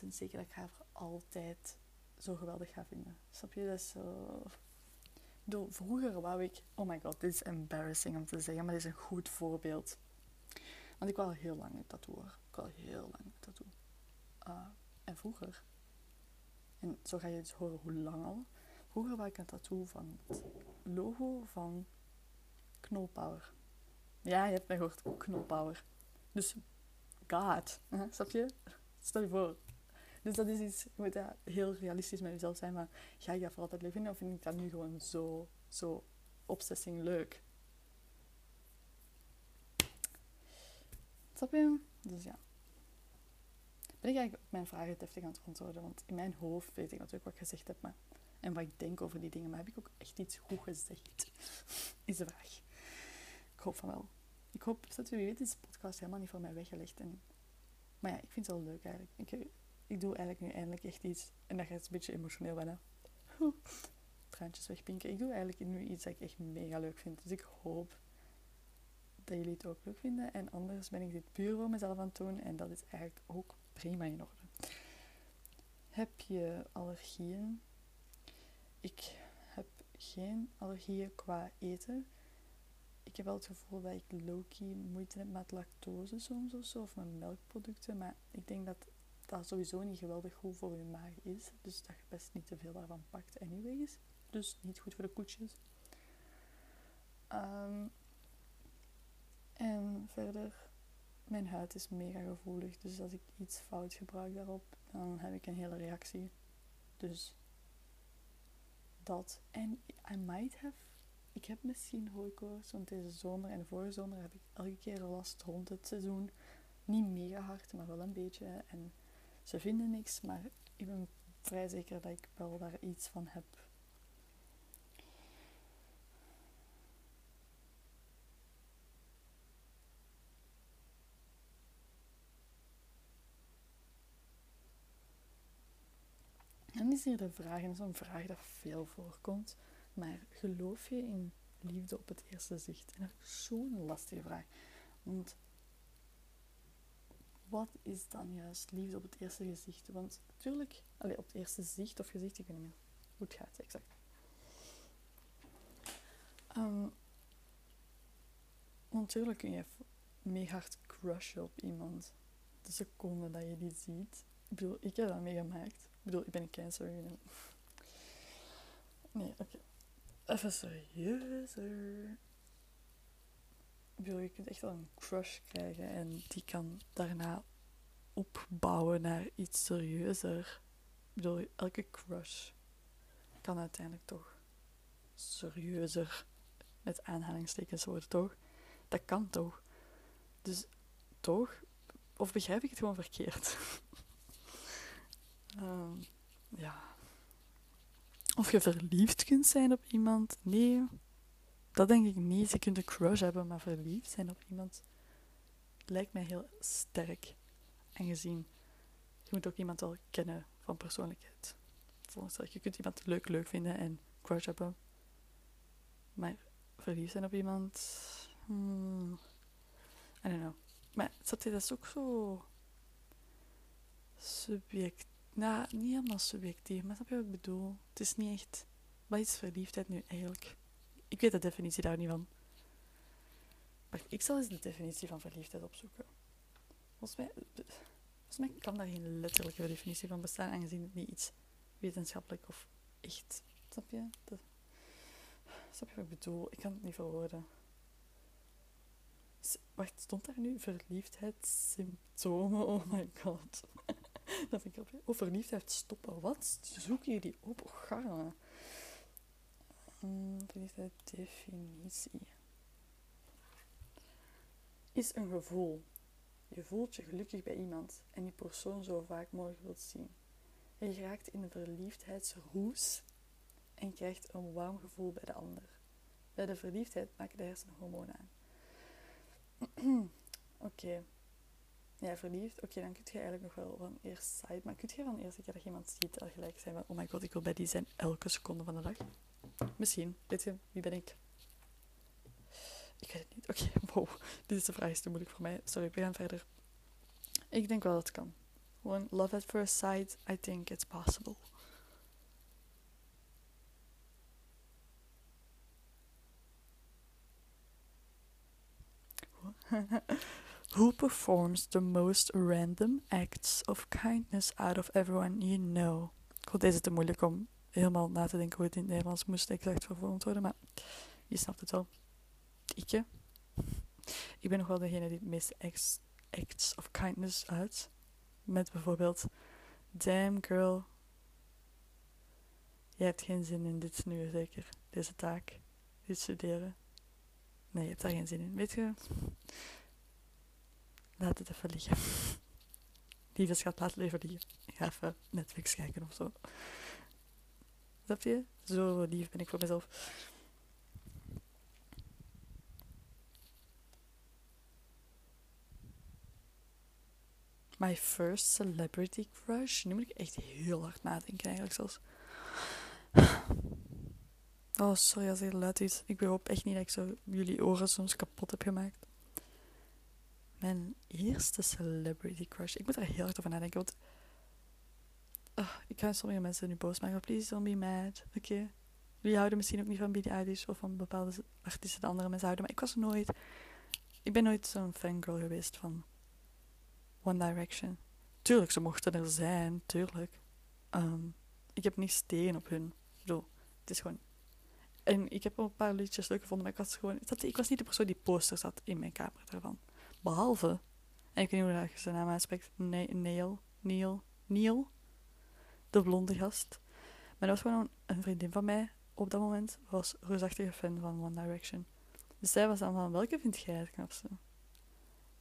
100% zeker dat ik haar voor altijd zo geweldig ga vinden. Snap je? Dat zo... Door, vroeger wou ik, oh my god, dit is embarrassing om te zeggen, maar dit is een goed voorbeeld. Want ik wou heel lang een tattoo Ik wou heel lang een tattoo. Uh, en vroeger, en zo ga je dus horen hoe lang al. Vroeger wou ik een tattoo van het logo van Knolpower. Ja, je hebt mij gehoord, Knolpower. Dus, God, snap je? Stel je voor. Dus dat is iets, je moet ja, heel realistisch met jezelf zijn, maar ga ik dat voor altijd leuk vinden of vind ik dat nu gewoon zo, zo obsessing leuk? Snap je? Dus ja. Ben ik eigenlijk mijn vragen deftig aan het antwoorden? Want in mijn hoofd weet ik natuurlijk wat ik gezegd heb maar, en wat ik denk over die dingen. Maar heb ik ook echt iets goed gezegd? Is de vraag. Ik hoop van wel. Ik hoop dat u weet, deze podcast helemaal niet voor mij weggelegd. En, maar ja, ik vind het wel leuk eigenlijk. Ik, ik doe eigenlijk nu eindelijk echt iets. En dat gaat een beetje emotioneel bijna. Traantjes wegpinken. Ik doe eigenlijk nu iets dat ik echt mega leuk vind. Dus ik hoop dat jullie het ook leuk vinden. En anders ben ik dit puur voor mezelf aan het doen. En dat is eigenlijk ook prima in orde. Heb je allergieën? Ik heb geen allergieën qua eten. Ik heb wel het gevoel dat ik low-key moeite heb met lactose soms of zo. Of met melkproducten. Maar ik denk dat dat sowieso niet geweldig goed voor je maag is. Dus dat je best niet te veel daarvan pakt anyways. Dus niet goed voor de koetjes. Um, en verder, mijn huid is mega gevoelig. Dus als ik iets fout gebruik daarop, dan heb ik een hele reactie. Dus dat. En I might have. Ik heb misschien hooikoorts, want deze zomer en vorige zomer heb ik elke keer last rond het seizoen. Niet mega hard, maar wel een beetje. En ze vinden niks, maar ik ben vrij zeker dat ik wel daar iets van heb. En is hier de vraag, en dat is een vraag dat veel voorkomt, maar geloof je in liefde op het eerste zicht? En dat is zo'n lastige vraag. Want wat is dan juist liefde op het eerste gezicht? Want natuurlijk, allez, op het eerste zicht of gezicht, ik weet niet meer hoe het gaat, exact. Um, natuurlijk kun je mega hard crushen op iemand de seconde dat je die ziet. Ik bedoel, ik heb dat meegemaakt. Ik bedoel, ik ben een cancer. Nee, oké. even serieuzer. Ik bedoel, je kunt echt wel een crush krijgen en die kan daarna opbouwen naar iets serieuzer. Ik bedoel, elke crush kan uiteindelijk toch serieuzer met aanhalingstekens worden, toch? Dat kan toch? Dus toch? Of begrijp ik het gewoon verkeerd? Ehm, ja. Of je verliefd kunt zijn op iemand? Nee, dat denk ik niet. Je kunt een crush hebben, maar verliefd zijn op iemand lijkt mij heel sterk. Aangezien je moet ook iemand wel kennen van persoonlijkheid. Je kunt iemand leuk leuk vinden en crush hebben. Maar verliefd zijn op iemand... Hmm, I don't know. Maar dat is ook zo... Subject... Nou, niet helemaal subjectief, maar snap je wat ik bedoel? Het is niet echt... Wat is verliefdheid nu eigenlijk? Ik weet de definitie daar niet van. Wacht, ik zal eens de definitie van verliefdheid opzoeken. Volgens mij, kan daar geen letterlijke definitie van bestaan, aangezien het niet iets wetenschappelijk of echt. Snap je? Snap je wat ik bedoel? Ik kan het niet verwoorden. Wacht, stond daar nu verliefdheidssymptomen? Oh my god. Dat vind ik op. Oh, verliefdheid stoppen. Wat? Zoek je die op? Hmm, verliefdheid definitie. Is een gevoel. Je voelt je gelukkig bij iemand en die persoon zo vaak mogelijk wilt zien. Je raakt in een verliefdheidsroes en krijgt een warm gevoel bij de ander. Bij de verliefdheid maken de hersenhormonen aan. Oké. Ja, verliefd. Oké, dan kun je eigenlijk nog wel van eerst side. Maar kun je van de eerste keer dat je iemand ziet al gelijk zijn van... Oh my god, ik wil bij die zijn elke seconde van de dag. Misschien. Weet je, wie ben ik? Ik weet het niet. Oké, wow. Dit is de vraag is te moeilijk voor mij. Sorry, we gaan verder. Ik denk wel dat het kan. Gewoon love at first sight. I think it's possible. Who performs the most random acts of kindness out of everyone you know? God, deze is te moeilijk om helemaal na te denken hoe het in het Nederlands moest exact vervormd worden, maar je snapt het wel. Ik, ik ben nog wel degene die het meeste acts, acts of kindness uit. Met bijvoorbeeld, damn girl, je hebt geen zin in dit nu zeker, deze taak, dit studeren. Nee, je hebt daar geen zin in. Weet je, laat het even liggen. Lieve schat, laat het even liggen. Ik ga even Netflix kijken of zo. Snap je? Zo lief ben ik voor mezelf. My first celebrity crush. Nu moet ik echt heel hard nadenken eigenlijk zelfs. Oh, sorry als het luid is. Ik hoop echt niet dat ik zo jullie oren soms kapot heb gemaakt. Mijn eerste celebrity crush. Ik moet er heel hard over nadenken, want Oh, ik ga sommige mensen nu boos maken. Please don't be mad. Oké. Okay. Jullie houden misschien ook niet van Billie Eilish of van bepaalde artiesten die andere mensen houden. Maar ik was nooit... Ik ben nooit zo'n fangirl geweest van One Direction. Tuurlijk, ze mochten er zijn. Tuurlijk. Um, ik heb niets tegen op hun. Ik bedoel, het is gewoon... En ik heb een paar liedjes leuk gevonden, maar ik was gewoon... Ik was niet de persoon die posters had in mijn kamer daarvan. Behalve... En ik weet niet hoe je zijn naam aanspreekt. Neil. Neil. Neil de blonde gast. Maar dat was gewoon een vriendin van mij op dat moment, was reusachtige fan van One Direction. Dus zij was dan van, welke vind jij het knapste?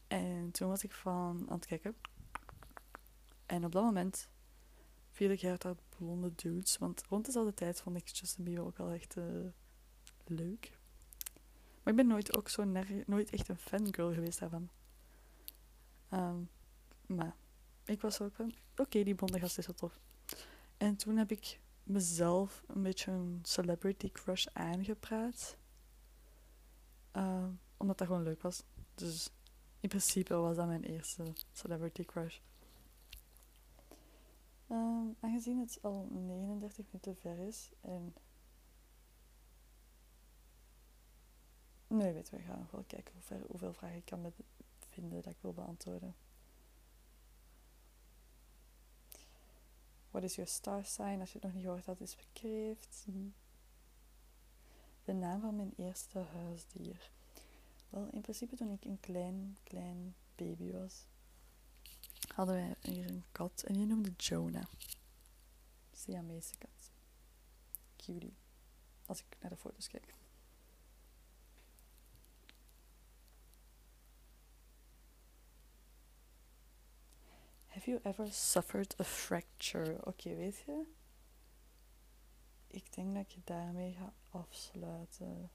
En toen was ik van aan het kijken. En op dat moment viel ik uit dat blonde dudes. Want rond dezelfde tijd vond ik Justin Bieber ook wel echt uh, leuk. Maar ik ben nooit ook zo nooit echt een fangirl geweest daarvan. Um, maar ik was ook van, oké, die blonde gast is wel tof. En toen heb ik mezelf een beetje een celebrity crush aangepraat. Uh, omdat dat gewoon leuk was. Dus in principe was dat mijn eerste celebrity crush. Uh, aangezien het al 39 minuten ver is en. Nee, weet we gaan nog wel kijken hoeveel vragen ik kan vinden dat ik wil beantwoorden. What is your star sign? Als je het nog niet gehoord had, is bekreeft. de naam van mijn eerste huisdier. Wel, in principe toen ik een klein, klein baby was, hadden wij hier een kat en die noemde Jonah. Siamese kat. Cutie. Als ik naar de foto's kijk. Have you ever suffered a fracture? Oké, weet je? Ik denk dat je daarmee ga afsluiten.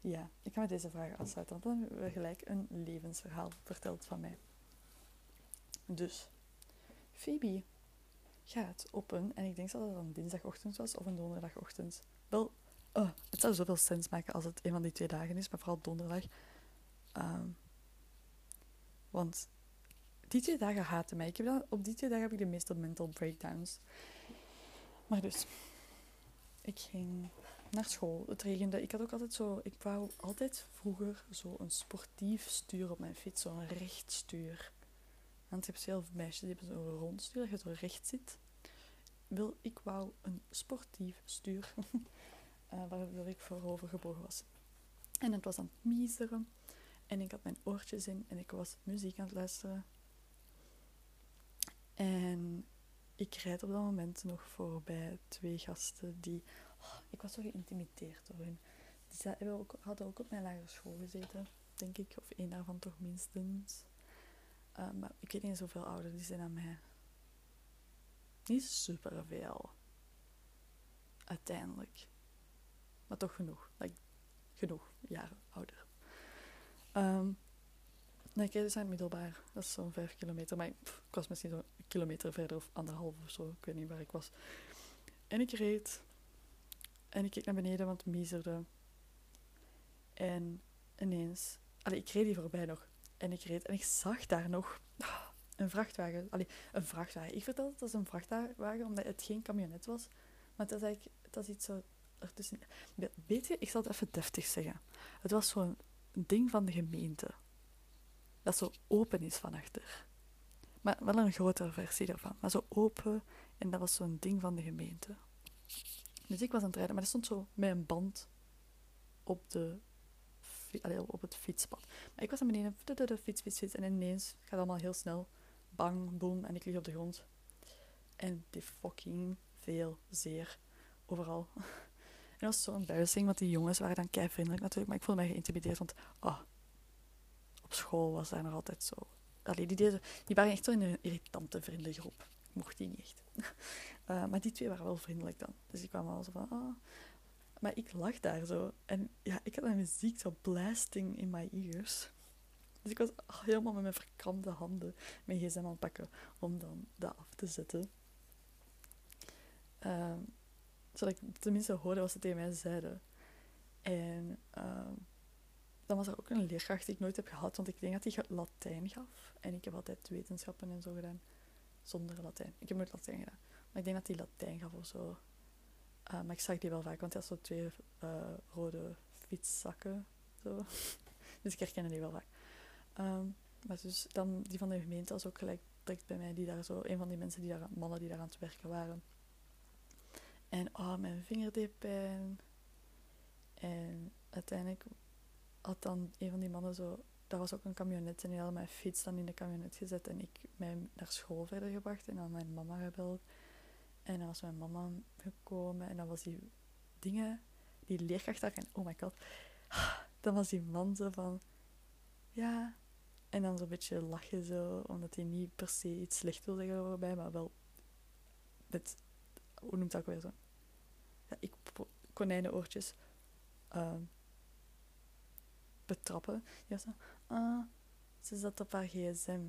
Ja, ik ga met deze vraag afsluiten, want dan hebben we gelijk een levensverhaal verteld van mij. Dus, Phoebe gaat op een, en ik denk dat het een dinsdagochtend was of een donderdagochtend. Wel, oh, het zou zoveel sens maken als het een van die twee dagen is, maar vooral donderdag. Ehm, want die twee dagen haatten mij. Op die twee dagen heb ik de meeste mental breakdowns. Maar dus, ik ging naar school. Het regende. Ik had ook altijd zo... Ik wou altijd vroeger zo een sportief stuur op mijn fiets. Zo'n recht stuur. Want je hebt veel meisjes die hebben zo'n rond stuur, dat je zo recht zit. Wil, ik wou een sportief stuur. uh, waardoor ik voorover gebogen was. En het was aan het miezeren. En ik had mijn oortjes in en ik was muziek aan het luisteren. En ik rijd op dat moment nog voorbij twee gasten die... Oh, ik was zo geïntimideerd door hun. Die hebben ook, hadden ook op mijn lagere school gezeten, denk ik. Of één daarvan toch minstens. Uh, maar ik weet niet zoveel ouder die zijn dan mij. Niet superveel. Uiteindelijk. Maar toch genoeg. Like, genoeg jaren ouder. Um, nee, ik dus naar middelbaar. Dat is zo'n vijf kilometer. Maar ik, was misschien zo'n kilometer verder of anderhalf of zo. Ik weet niet waar ik was. En ik reed. En ik keek naar beneden, want het. En ineens... Allee, ik reed die voorbij nog. En ik reed en ik zag daar nog een vrachtwagen. Allee, een vrachtwagen. Ik vertelde het als een vrachtwagen, omdat het geen camionet was. Maar het was eigenlijk... Het was iets zo ertussen... Weet je, ik zal het even deftig zeggen. Het was zo'n ding van de gemeente. Dat zo open is van achter. Maar wel een grotere versie daarvan. Maar zo open. En dat was zo'n ding van de gemeente. Dus ik was aan het rijden, maar er stond zo met een band op, de, op het fietspad. Maar ik was aan beneden, de fiets, fiets, fiets. En ineens gaat het allemaal heel snel. Bang, boom, en ik lig op de grond. En die fucking veel zeer overal. En dat was zo embarrassing, want die jongens waren dan kei vriendelijk natuurlijk. Maar ik voelde mij geïntimideerd, want oh, op school was daar nog altijd zo allee, die, deden, die waren echt zo in een irritante vriendengroep. Mocht die niet echt. Uh, maar die twee waren wel vriendelijk dan. Dus ik kwam al zo van, ah. Maar ik lag daar zo. En ja, ik had mijn muziek zo blasting in my ears. Dus ik was helemaal met mijn verkramde handen mijn gsm aan pakken om dan dat af te zetten. Uh, zodat ik tenminste hoorde wat ze tegen mij zeiden. En uh, dan was er ook een leerkracht die ik nooit heb gehad, want ik denk dat hij Latijn gaf. En ik heb altijd wetenschappen en zo gedaan zonder Latijn. Ik heb nooit Latijn gedaan. Maar ik denk dat hij Latijn gaf of zo. Uh, maar ik zag die wel vaak, want hij had zo twee uh, rode fietszakken. Zo. dus ik herkende die wel vaak. Um, maar dus dan die van de gemeente was ook gelijk direct bij mij, die daar zo, een van die mensen, die daar, mannen die daar aan het werken waren. En oh, mijn vinger pijn. En uiteindelijk had dan een van die mannen zo... Dat was ook een camionet en die had mijn fiets dan in de camionet gezet en ik mij naar school verder gebracht en dan mijn mama gebeld. En dan was mijn mama gekomen en dan was die dingen, die leerkracht daar en oh my god. Dan was die man zo van, ja. En dan zo'n beetje lachen zo, omdat hij niet per se iets slecht wil zeggen over mij, maar wel met, hoe noemt dat ook weer zo? Ja, ik, konijnenoortjes. Um, betrappen. Die was zo, ah, ze zat op haar gsm.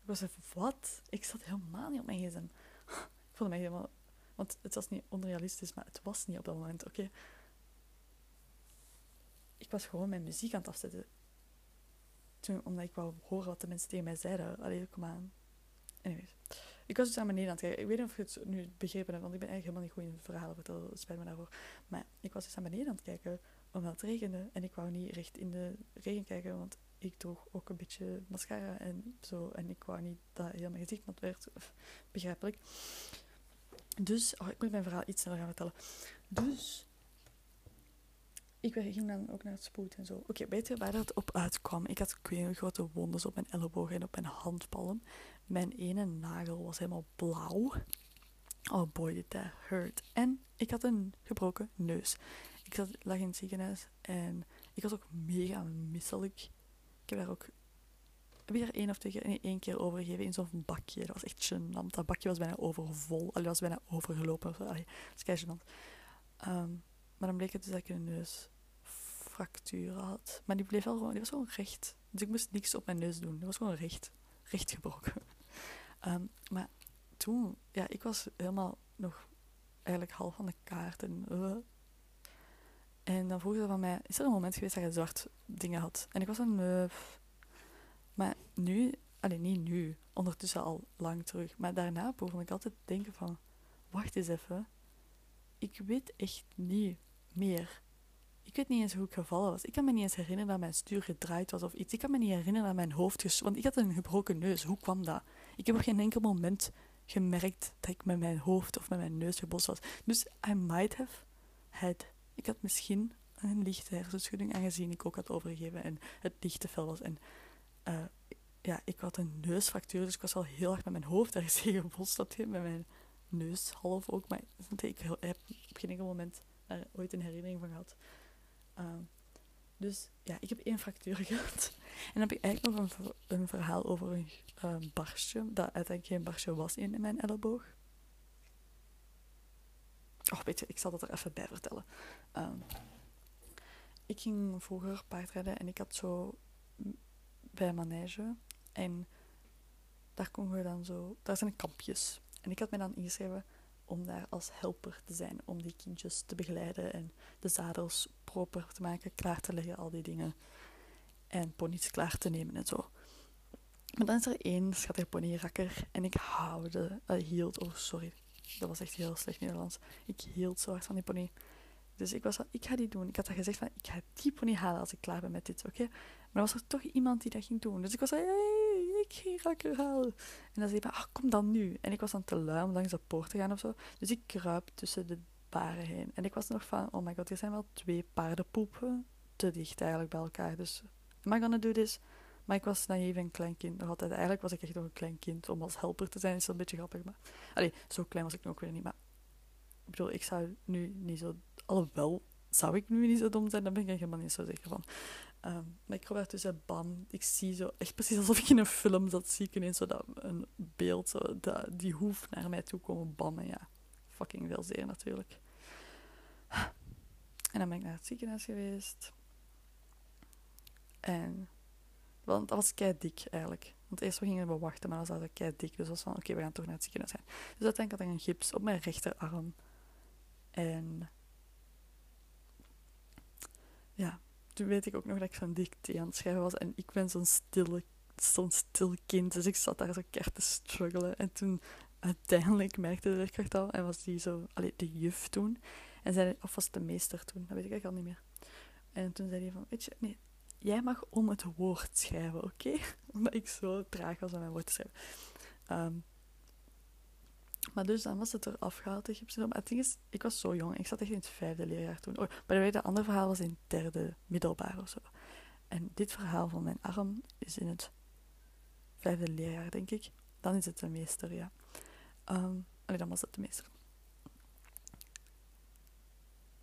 Ik was even, wat? Ik zat helemaal niet op mijn gsm. Ik voelde mij helemaal... Want het was niet onrealistisch, maar het was niet op dat moment, oké? Ik was gewoon mijn muziek aan het afzetten. Toen, omdat ik wou horen wat de mensen tegen mij zeiden. Allee, kom aan. Anyways. Ik was dus aan beneden aan het kijken. Ik weet niet of je het nu begrepen hebt, want ik ben eigenlijk helemaal niet goed in verhalen vertellen. Spijt me daarvoor. Maar ik was dus aan beneden aan het kijken omdat het regende. En ik wou niet recht in de regen kijken, want ik droeg ook een beetje mascara en zo. En ik wou niet dat heel mijn gezicht nat werd. Begrijpelijk. Dus, oh, ik moet mijn verhaal iets sneller gaan vertellen. Dus, ik ging dan ook naar het spoed en zo. Oké, weet je waar dat op uitkwam? Ik had twee grote wondes op mijn elleboog en op mijn handpalm. Mijn ene nagel was helemaal blauw. Oh boy, did that hurt. En ik had een gebroken neus. Ik zat, lag in het ziekenhuis en ik was ook mega misselijk. Ik heb daar ook weer één of twee keer, nee, één keer overgegeven in zo'n bakje. Dat was echt gênant. Dat bakje was bijna overvol. Allee, was bijna overgelopen. Allee, dat is gênant. Ehm, maar dan bleek het dus dat ik een neusfractuur had. Maar die bleef wel gewoon, die was gewoon recht. Dus ik moest niks op mijn neus doen. Die was gewoon recht, recht gebroken. Ehm, maar toen, ja, ik was helemaal nog eigenlijk half van de kaart. En, uh. En dan vroegen ze van mij, is er een moment geweest dat je zwart dingen had? En ik was een uh, Maar nu, alleen niet nu, ondertussen al lang terug. Maar daarna begon ik altijd te denken van, wacht eens even. Ik weet echt niet meer. Ik weet niet eens hoe ik gevallen was. Ik kan me niet eens herinneren dat mijn stuur gedraaid was of iets. Ik kan me niet herinneren dat mijn hoofd ges... Want ik had een gebroken neus. Hoe kwam dat? Ik heb op geen enkel moment gemerkt dat ik met mijn hoofd of met mijn neus gebost was. Dus I might have had... Ik had misschien een lichte hersenschudding, aangezien ik ook had overgegeven en het lichte fel was. En uh, ja, ik had een neusfractuur, dus ik was al heel erg met mijn hoofd ergens gebost. Dat met mijn neus half ook. Maar ik heb op geen enkel moment daar ooit een herinnering van gehad. Uh, dus ja, ik heb één fractuur gehad. En dan heb ik eigenlijk nog een, verhaal over een uh, barstje, dat uiteindelijk geen barstje was in mijn elleboog. Oh, weet je, ik zal dat er even bij vertellen. Um, ik ging vroeger paardrijden en ik had zo bij manege. En daar kon je dan zo... Daar zijn kampjes. En ik had me dan ingeschreven om daar als helper te zijn. Om die kindjes te begeleiden en de zadels proper te maken, klaar te leggen, al die dingen. En ponies klaar te nemen en zo. Maar dan is er één schattige ponyrakker en ik houde, uh, hield, oh sorry, dat was echt heel slecht Nederlands. Ik hield zo hard van die pony. Dus ik was al, ik ga die doen. Ik had dat gezegd van, ik ga die pony halen als ik klaar ben met dit, oké? Maar was er toch iemand die dat ging doen. Dus ik was hey, ik ga rakker halen. En dan zei hij, ach, kom dan nu. En ik was dan te lui om langs de poort te gaan of zo. Dus ik kruip tussen de paren heen. En ik was nog van, oh my god, er zijn wel twee paardenpoepen te dicht eigenlijk bij elkaar. Dus, am I gonna do this? Maar ik was naïef een klein kind. Nog altijd, eigenlijk was ik echt nog een klein kind. Om als helper te zijn is dat een beetje grappig. Maar, allee, zo klein was ik nog weer niet. Maar ik bedoel, ik zou nu niet zo... Alhoewel, zou ik nu niet zo dom zijn? Dan ben ik helemaal niet zo zeker van. Um, maar ik kom daar tussen, bam. Ik zie zo, echt precies alsof ik in een film zat, zie ik zo dat een beeld, dat, die hoef naar mij toe komen, bam. En ja, fucking veel zeer natuurlijk. En dan ben ik naar het ziekenhuis geweest. En want dat was kei dik eigenlijk. Want eerst gingen we wachten, maar dan was dat kei dik. Dus dat was van, oké, we gaan toch naar het ziekenhuis gaan. Dus uiteindelijk had ik een gips op mijn rechterarm. En... Ja, toen weet ik ook nog dat ik zo'n dicté aan het schrijven was. En ik ben zo'n stille, zo'n stil kind. Dus ik zat daar zo keihard te struggelen. En toen uiteindelijk merkte de leerkracht al. En was die zo... Allee, de juf toen. En zei... Of was de meester toen? Dat weet ik eigenlijk al niet meer. En toen zei hij van... Weet je, nee, jij mag om het woord schrijven, oké? Omdat ik zo traag was om mijn woord te schrijven. Um, maar dus dan was het er afgehaald, de gipssyndroom. Maar het ding is, ik was zo jong. Ik zat echt in het vijfde leerjaar toen. Oh, maar de andere verhaal was in het derde middelbaar of zo. En dit verhaal van mijn arm is in het vijfde leerjaar, denk ik. Dan is het de meester, ja. Um, dan was het de meester.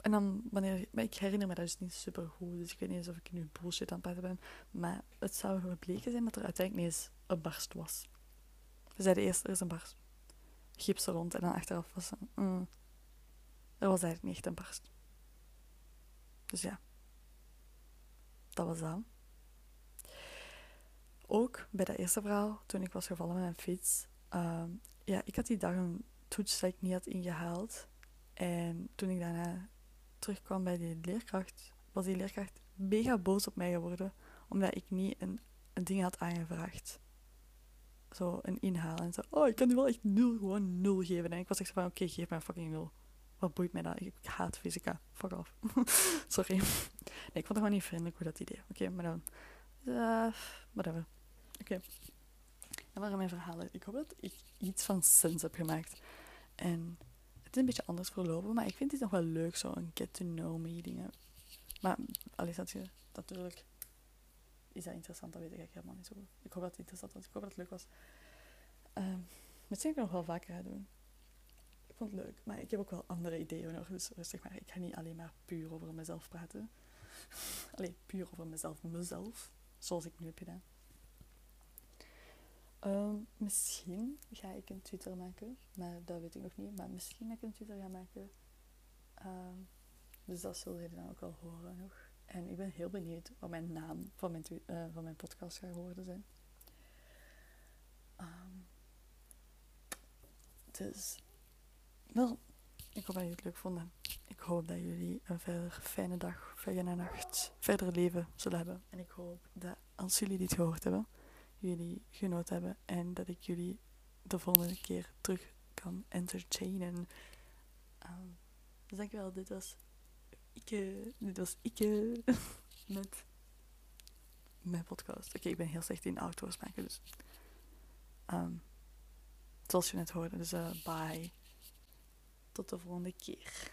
En dan wanneer... Maar ik herinner me dat dus niet super goed. Dus ik weet niet eens of ik nu bullshit aan het praten ben. Maar het zou gebleken zijn dat er uiteindelijk niet eens een barst was. Ze zeiden eerst, er is een barst. Gips er rond. En dan achteraf was het... Mm, er was eigenlijk niet echt een barst. Dus ja. Dat was dat. Ook bij dat eerste verhaal, toen ik was gevallen met mijn fiets. Uh, ja, ik had die dag een toets dat ik niet had ingehaald. En toen ik daarna terugkwam bij die leerkracht, was die leerkracht mega boos op mij geworden. Omdat ik niet een, een ding had aangevraagd. Zo een inhaal. En zo, oh, ik kan nu wel echt nul, gewoon nul geven. En ik was echt van, oké, geef mij fucking nul. Wat boeit mij dat? Ik haat fysica. Fuck off. Sorry. Nee, ik vond het gewoon niet vriendelijk hoe dat idee. Oké, maar dan... Uh, whatever. Oké. Okay. Dat waren mijn verhalen. Ik hoop dat ik iets van sens heb gemaakt. En is een beetje anders verlopen, maar ik vind het nog wel leuk, zo'n get to know me dingen. Maar, allee, dat je, natuurlijk is dat interessant, dat weet ik helemaal niet zo goed. Ik hoop dat het interessant was, ik hoop dat het leuk was. Uh, misschien kan ik nog wel vaker gaan doen. Ik vond het leuk, maar ik heb ook wel andere ideeën nog. Dus zeg maar, ik ga niet alleen maar puur over mezelf praten. alleen puur over mezelf, mezelf, zoals ik nu heb gedaan. Um, misschien ga ik een Twitter maken, maar dat weet ik nog niet. Maar misschien ga ik een Twitter gaan maken. Um, dus dat zullen jullie dan ook wel horen nog. En ik ben heel benieuwd wat mijn naam van mijn, van mijn podcast gaat worden zijn. Um, dus, wel, ik hoop dat jullie het leuk vonden. Ik hoop dat jullie een verder fijne dag, fijne nacht, verder leven zullen hebben. En ik hoop dat als jullie dit gehoord hebben, jullie genoten hebben en dat ik jullie de volgende keer terug kan entertainen. Um, dus dankjewel, dit was ik, dit was ik met mijn podcast. Oké, ik ben heel slecht in outdoors maken, dus um, zoals je net hoorde. Dus uh, bye. Tot de volgende keer.